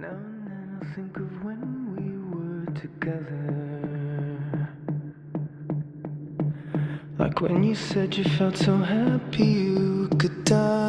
Now and then I think of when we were together. Like when you said you felt so happy you could die.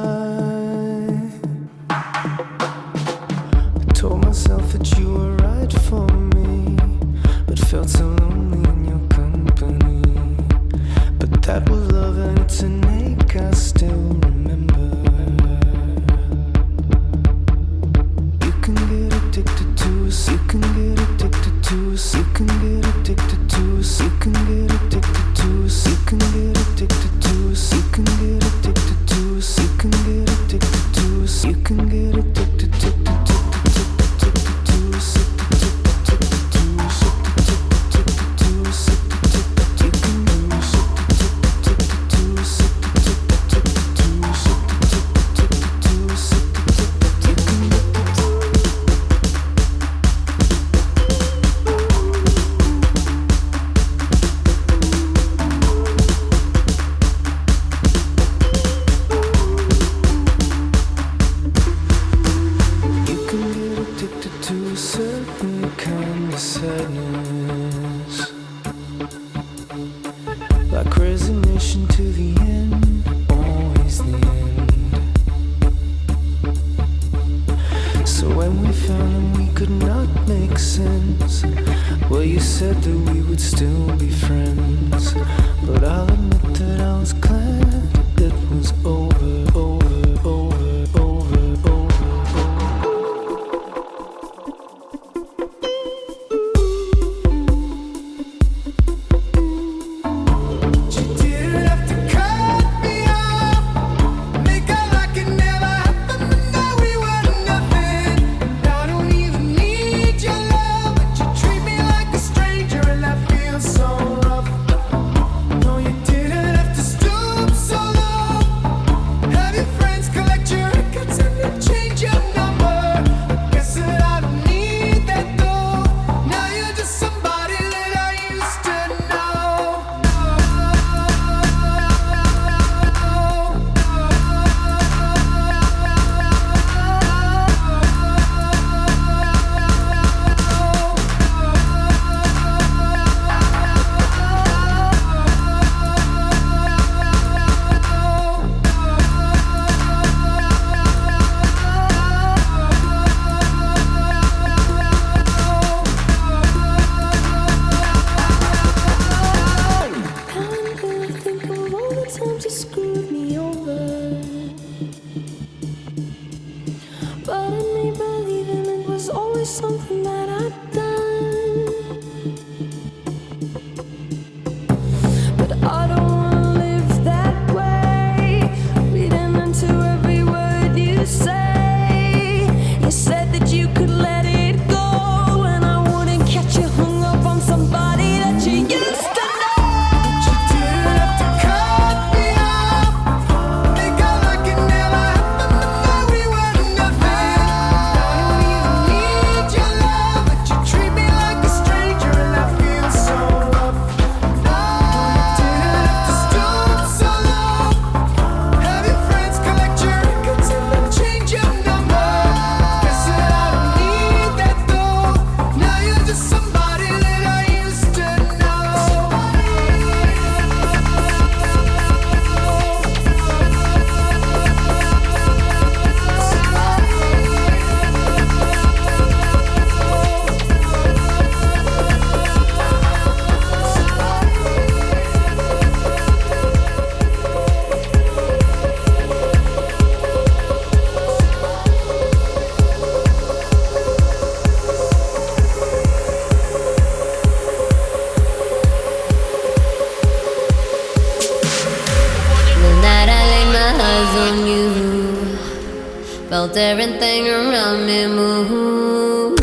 felt everything around me move.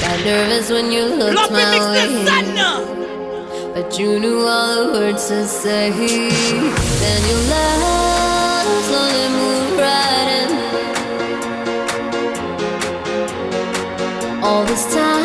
Got nervous when you looked my way. But you knew all the words to say. Then you left, slowly moved right in. All this time.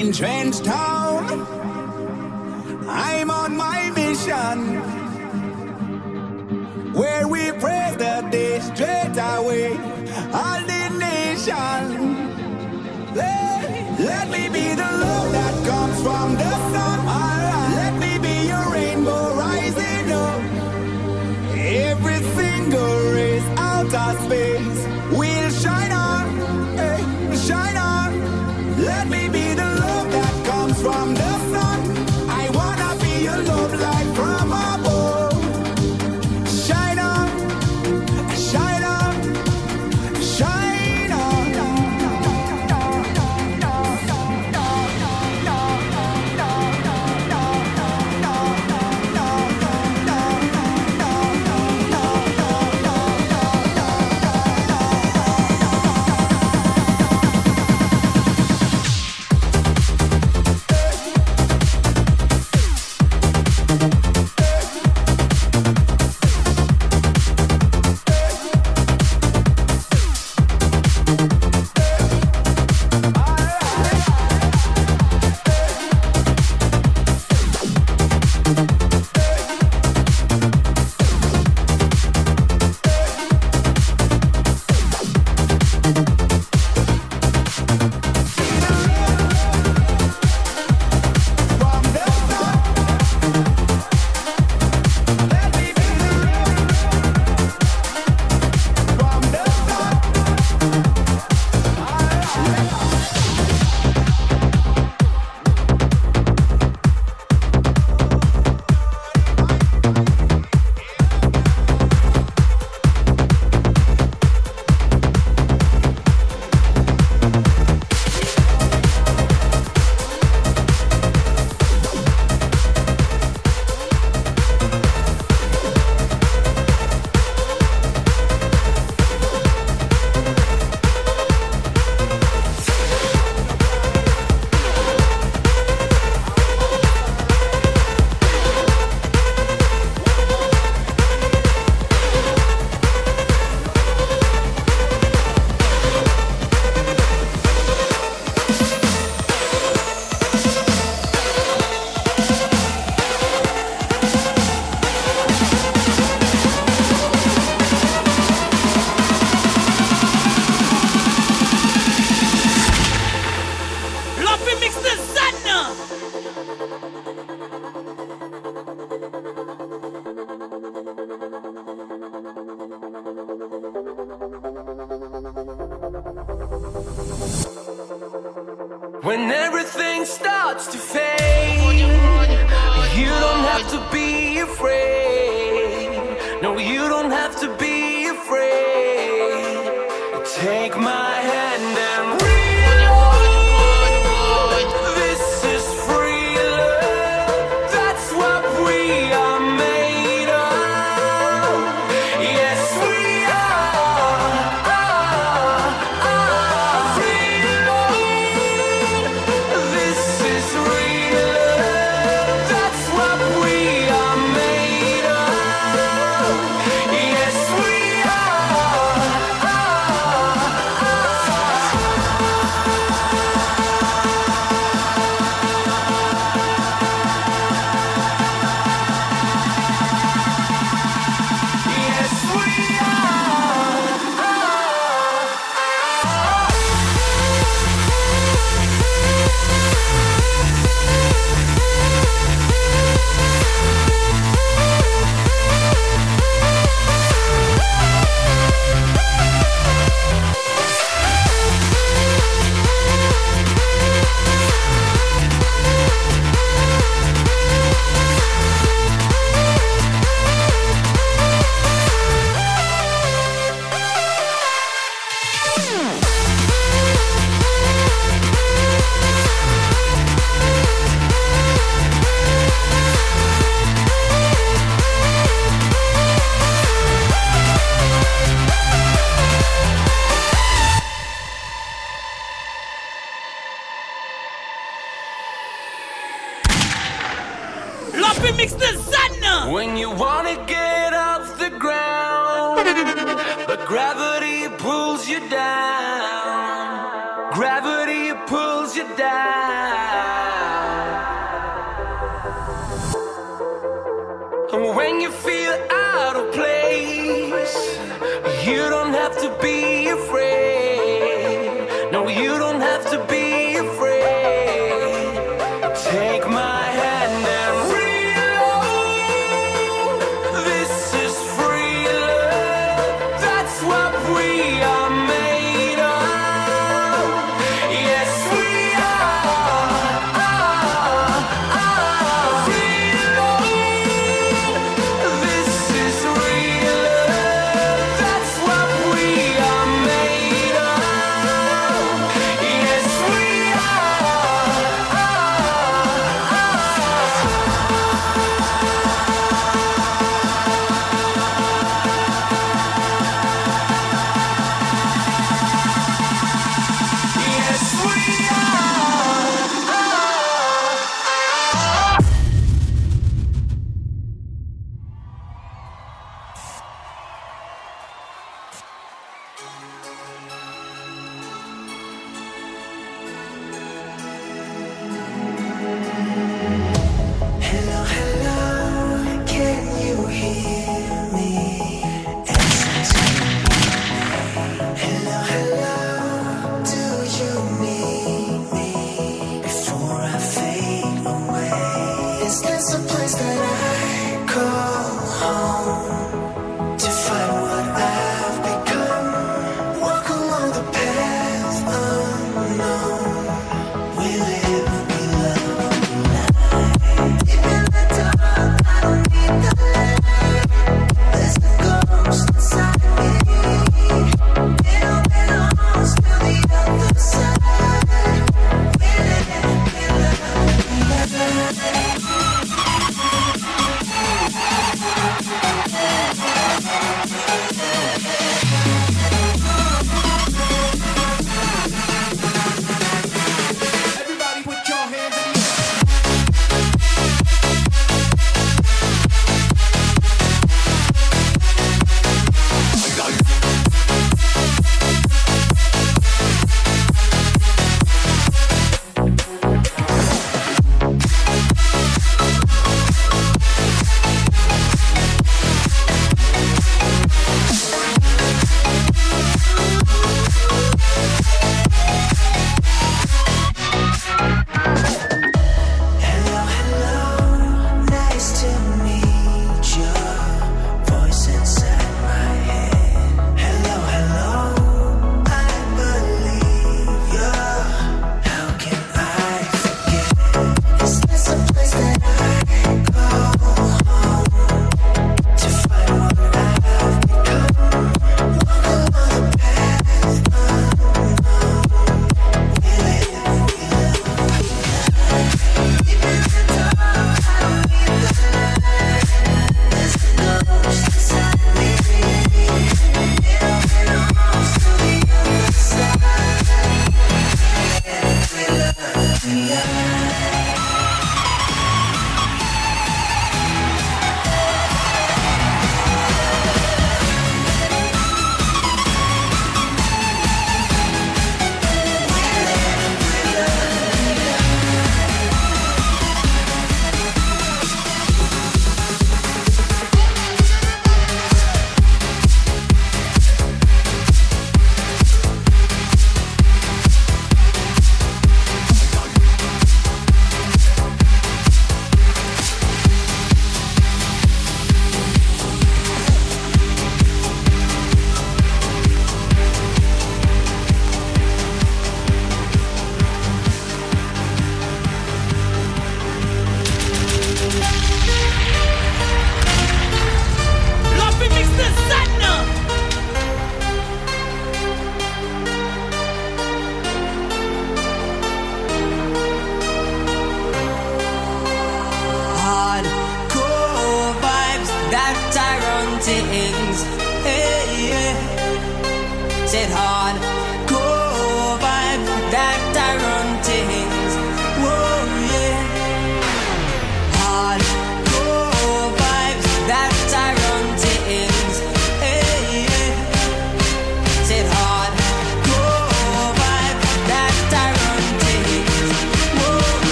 in Trench I'm on my mission where we pray that day straight away. All the nation, let, let me be the love that comes from the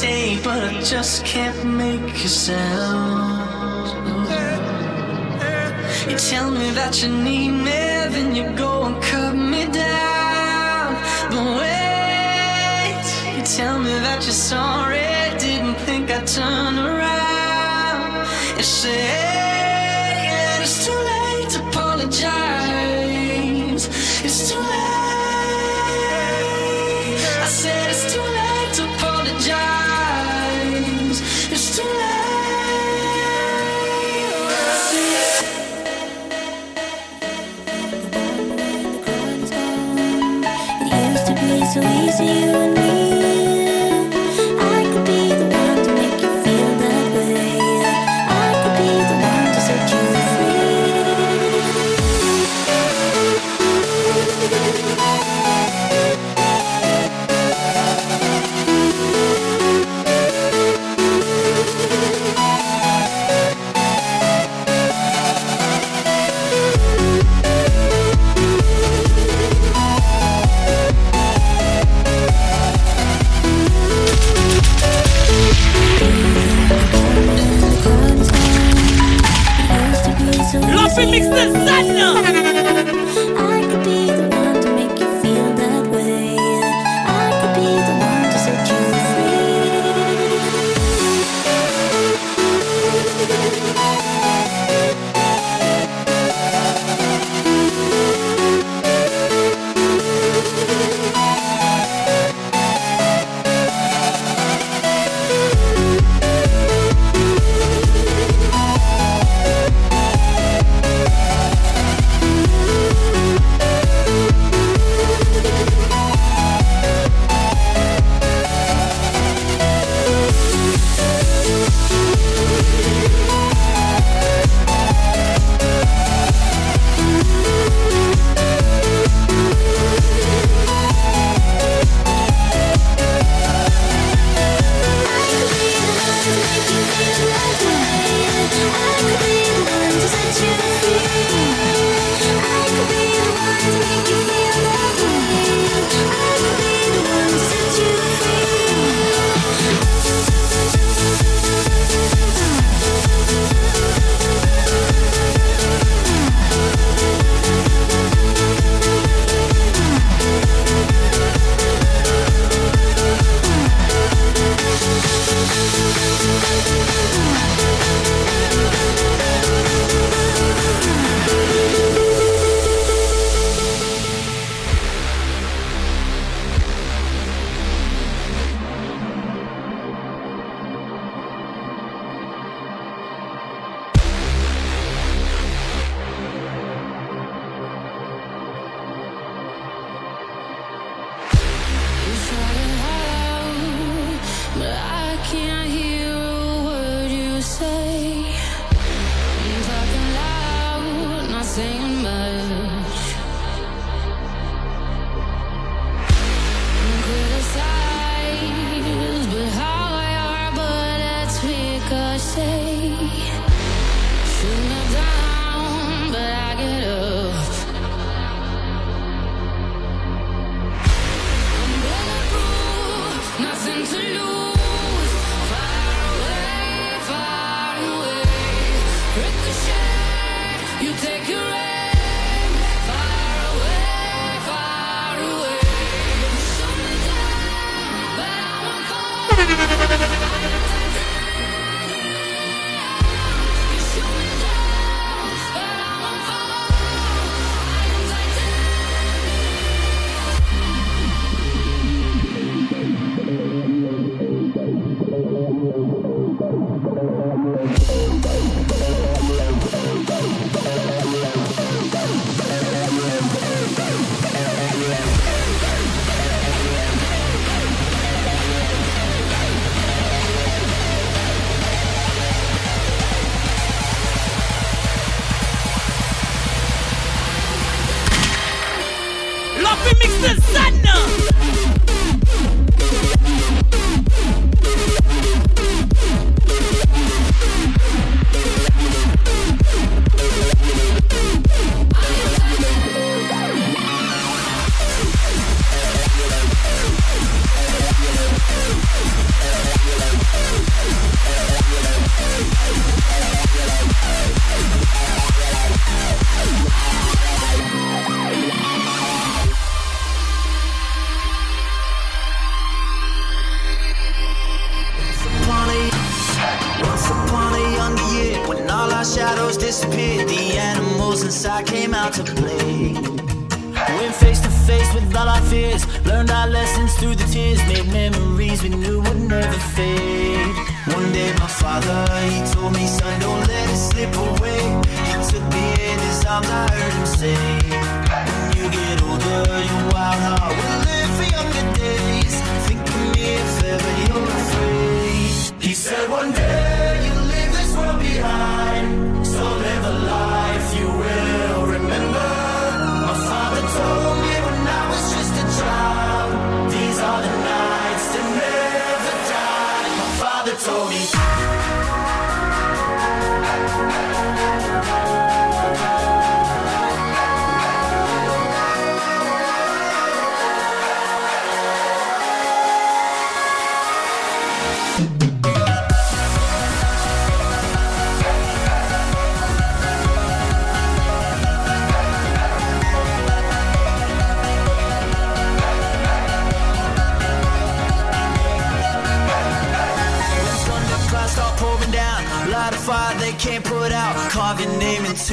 say, but I just can't make a sound. You tell me that you need me, then you go and cut me down. But wait, you tell me that you're sorry, didn't think I'd turn around. And say, yeah, it's too late to apologize. It's too late.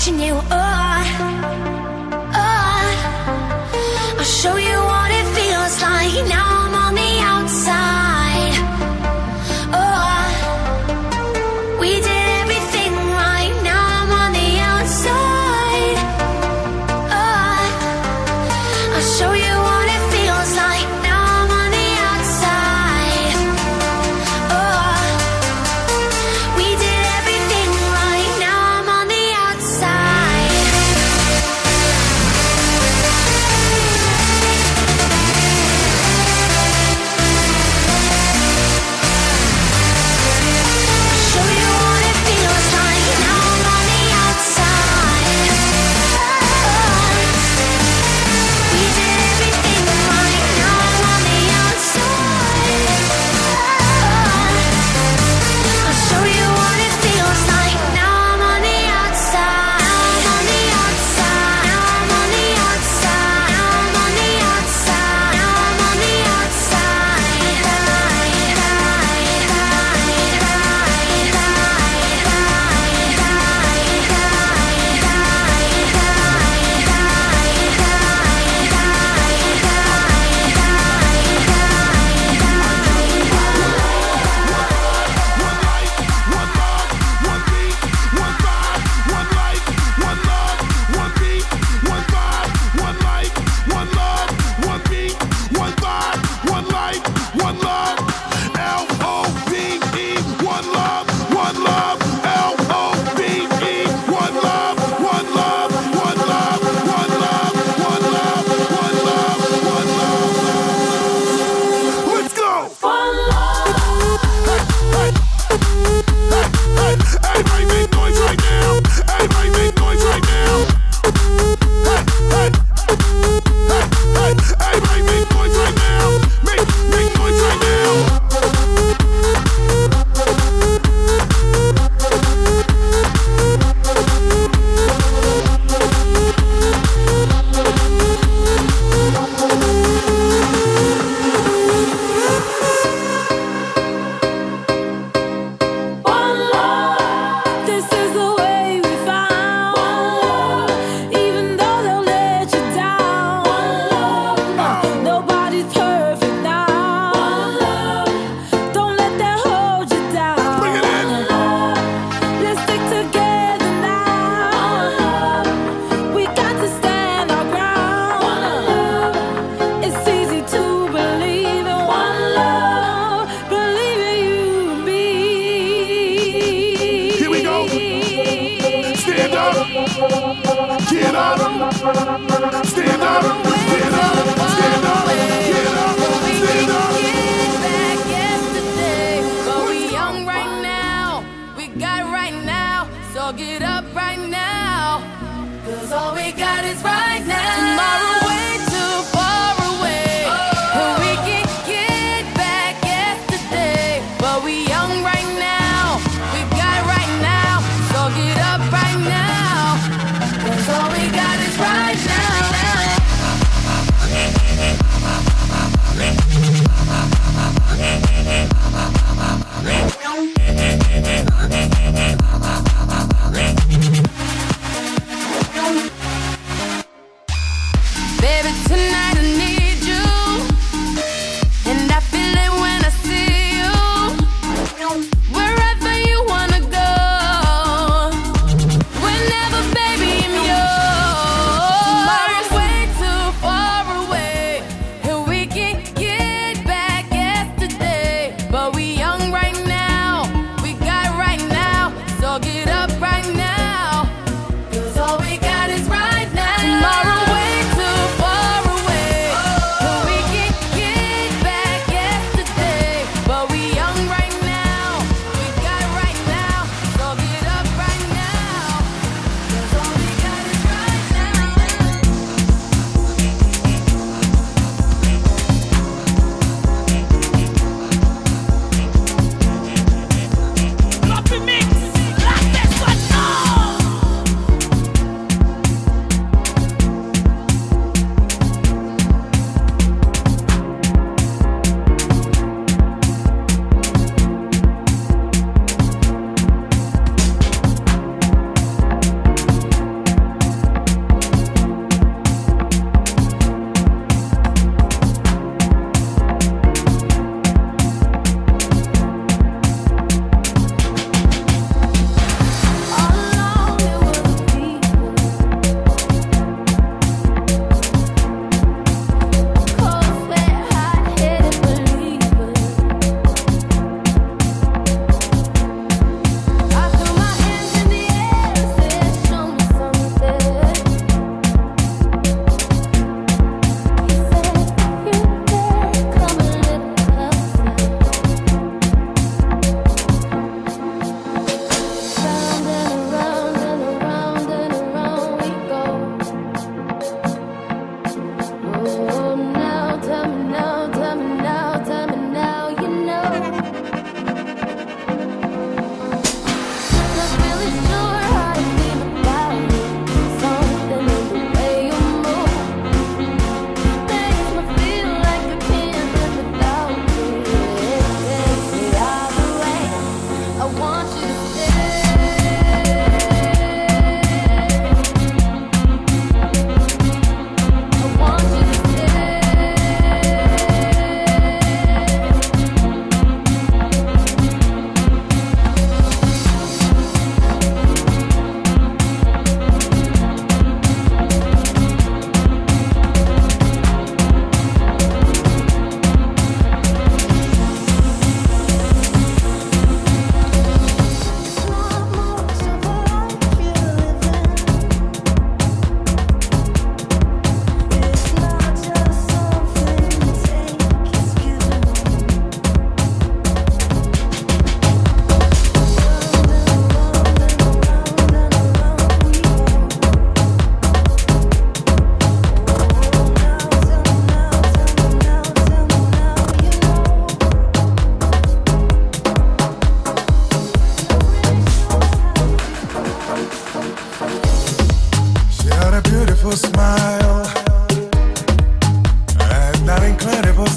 Watching you.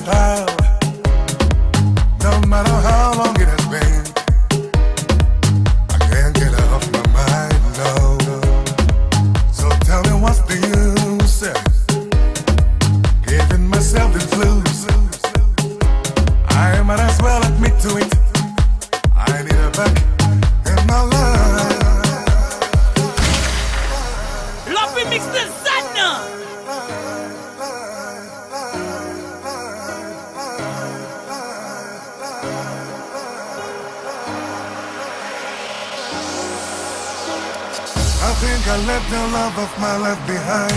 Style. No matter how long it love of my life behind.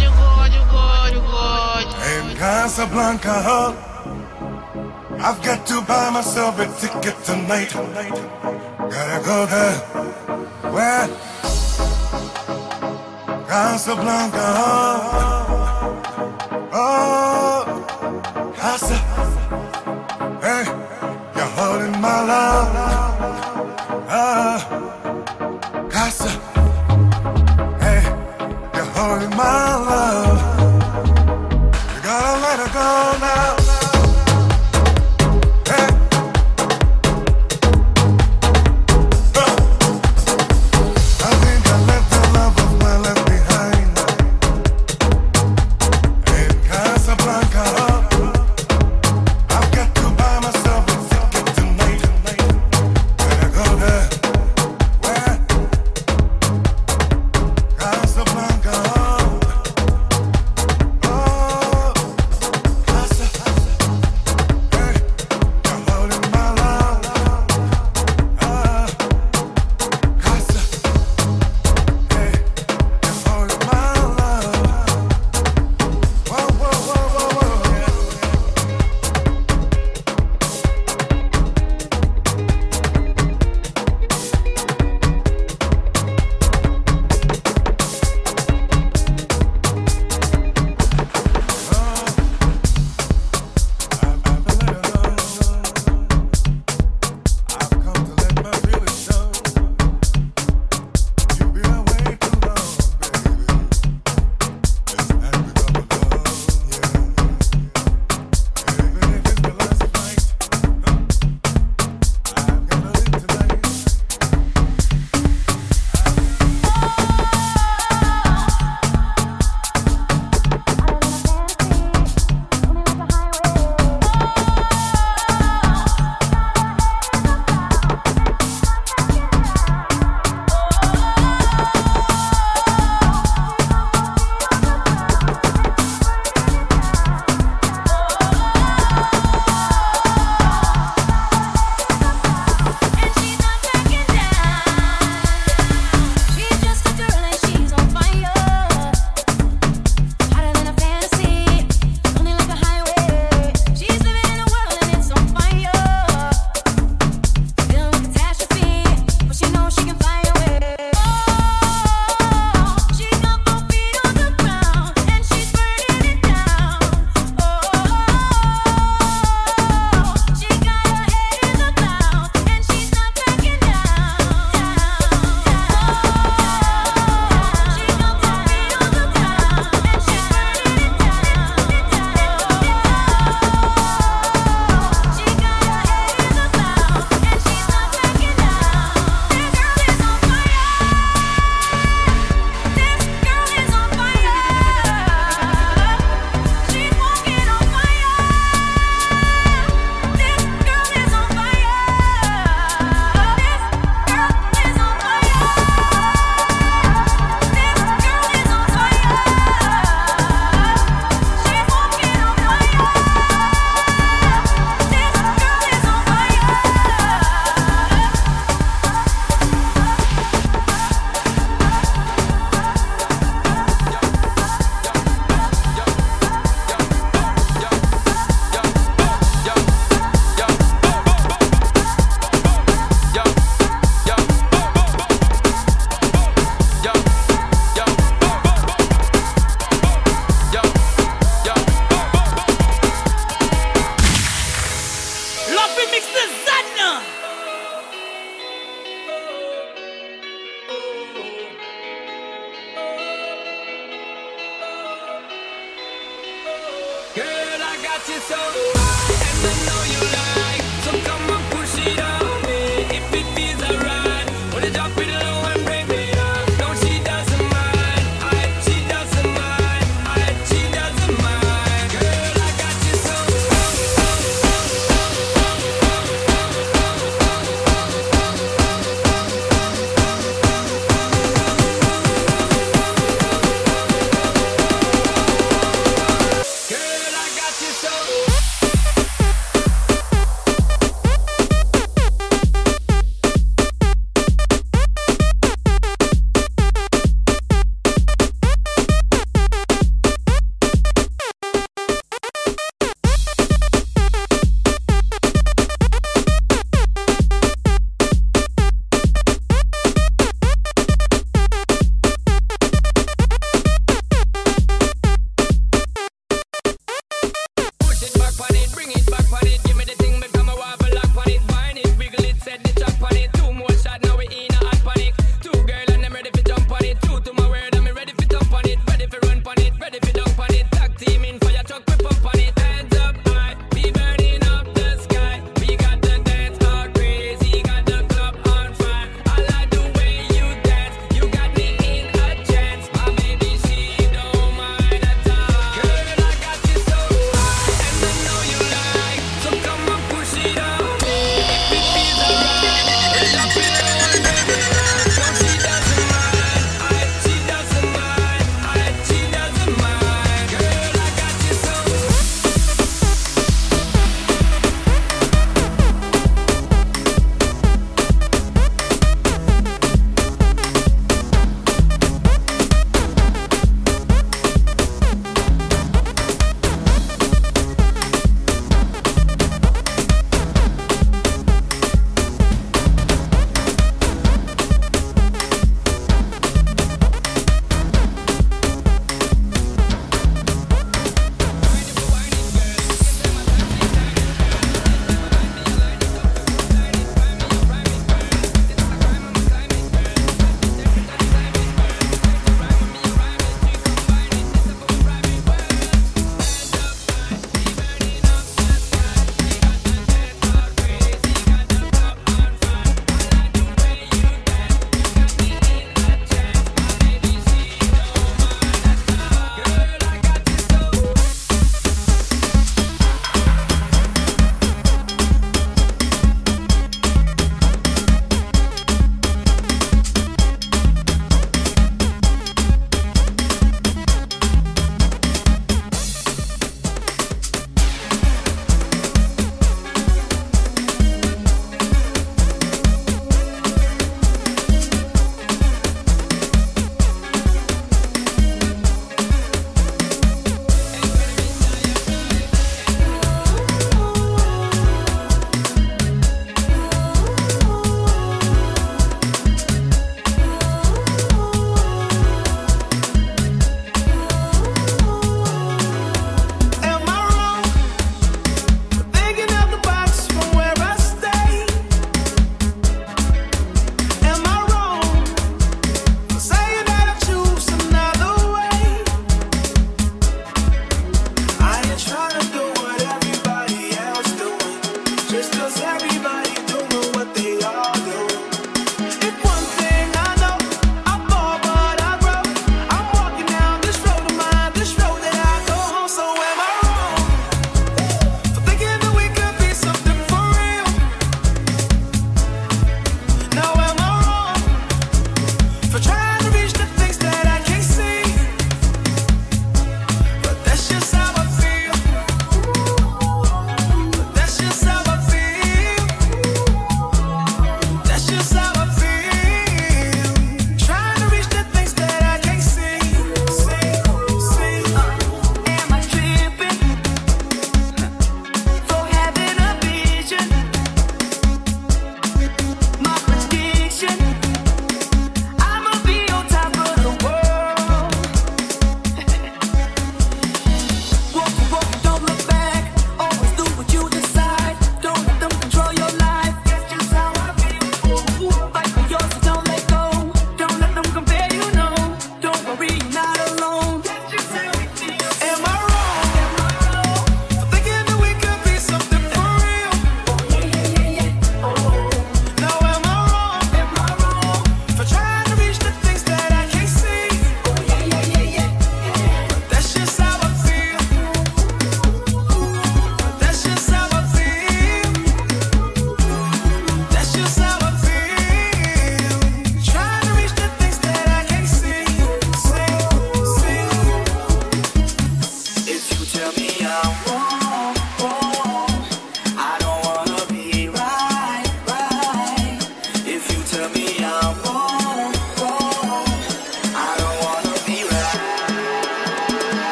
You go, you go, you go, In Casablanca Hall, I've got to buy myself a ticket tonight. Gotta go there. Where? Casablanca Hall.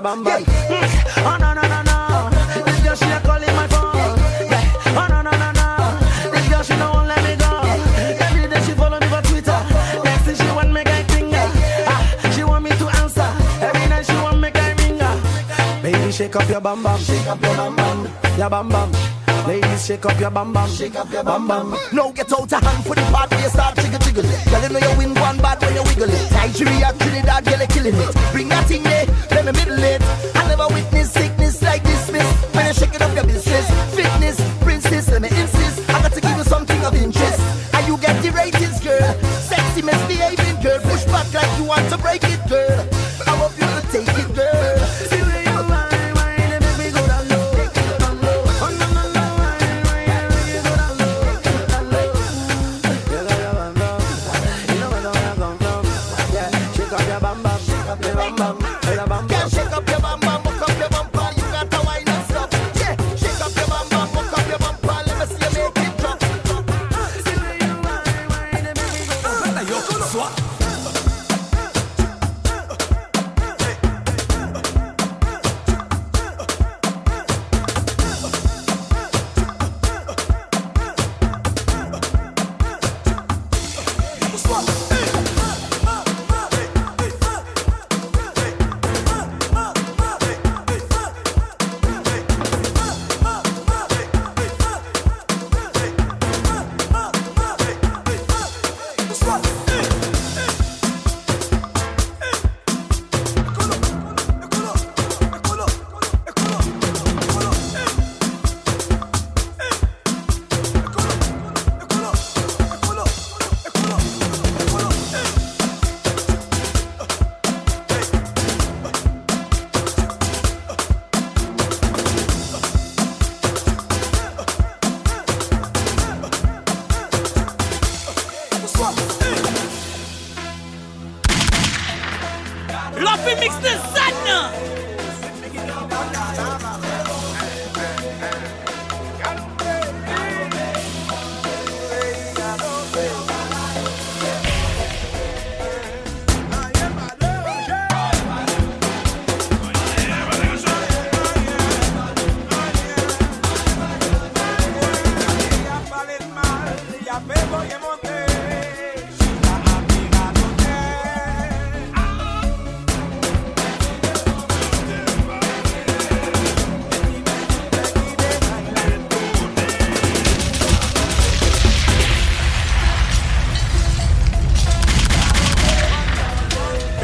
Bam bam, Yeah. Oh no no no no, this girl she a calling my phone. Yeah. Oh no no no no, this girl she don't want let me go. Every day she follow me for Twitter. Next thing she want me I think ah, she want me to answer. Every night she want me I ring her. Baby shake up your bam bam, shake up your bam bam, your bam bam. Ladies, shake up your bam bam, shake up your bam bam. No get out of hand for the part where you start jiggle jiggle. Girl, you know you win one bad when you wiggle it. Nigeria, Trinidad, girl, you killing it. Bring that thing there the middle.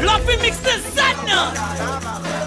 Lovymix the sadness.